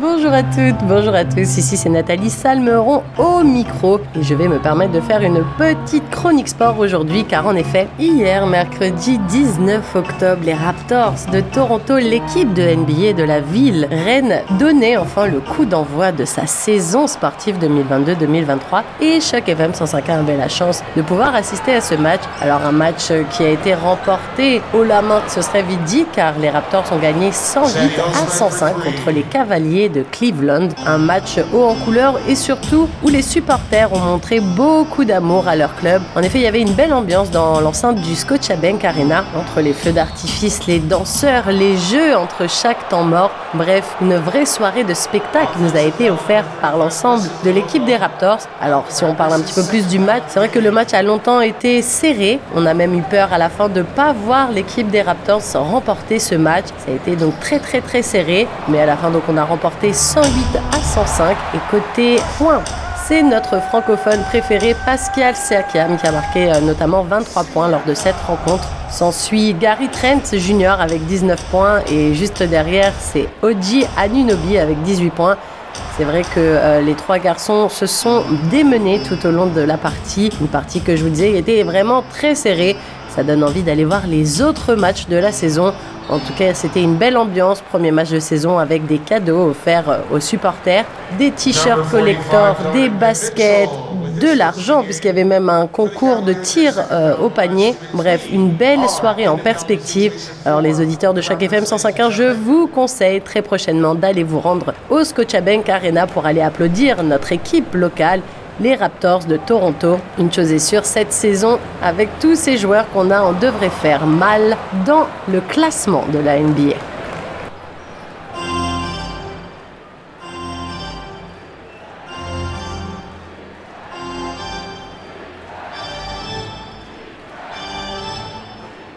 Bonjour à toutes, bonjour à tous, ici c'est Nathalie Salmeron au micro. Et je vais me permettre de faire une petite chronique sport aujourd'hui car en effet, hier mercredi 19 octobre, les Raptors de Toronto, l'équipe de NBA de la ville Rennes, donnait enfin le coup d'envoi de sa saison sportive 2022-2023 et chaque FM 105.1 avait la chance de pouvoir assister à ce match. Alors un match qui a été remporté au la main, ce serait vite dit car les Raptors ont gagné 108 à 105 contre les Cavaliers de Cleveland. Un match haut en couleur et surtout où les supporters ont montré beaucoup d'amour à leur club. En effet, il y avait une belle ambiance dans l'enceinte du Scotiabank Arena entre les feux d'artifice, les danseurs, les jeux entre chaque temps mort. Bref, une vraie soirée de spectacle nous a été offerte par l'ensemble de l'équipe des Raptors. Alors, si on parle un petit peu plus du match, c'est vrai que le match a longtemps été serré. On a même eu peur à la fin de ne pas voir l'équipe des Raptors remporter ce match. Ça a été donc très très très serré, mais à la fin donc on a remporté 108 à 105. Et côté points, c'est notre francophone préféré Pascal Siakam qui a marqué euh, notamment 23 points lors de cette rencontre. S'ensuit Gary Trent Jr. avec 19 points et juste derrière c'est Oji Anunobi avec 18 points. C'est vrai que euh, les trois garçons se sont démenés tout au long de la partie, une partie que je vous disais était vraiment très serrée. Ça donne envie d'aller voir les autres matchs de la saison. En tout cas, c'était une belle ambiance, premier match de saison avec des cadeaux offerts euh, aux supporters, des t-shirts collector, des baskets, de l'argent, puisqu'il y avait même un concours de tir euh, au panier. Bref, une belle soirée en perspective. Alors les auditeurs de chaque FM 105.1, je vous conseille très prochainement d'aller vous rendre au Scotiabank Arena pour aller applaudir notre équipe locale les Raptors de Toronto. Une chose est sûre, cette saison, avec tous ces joueurs qu'on a, on devrait faire mal dans le classement de la NBA.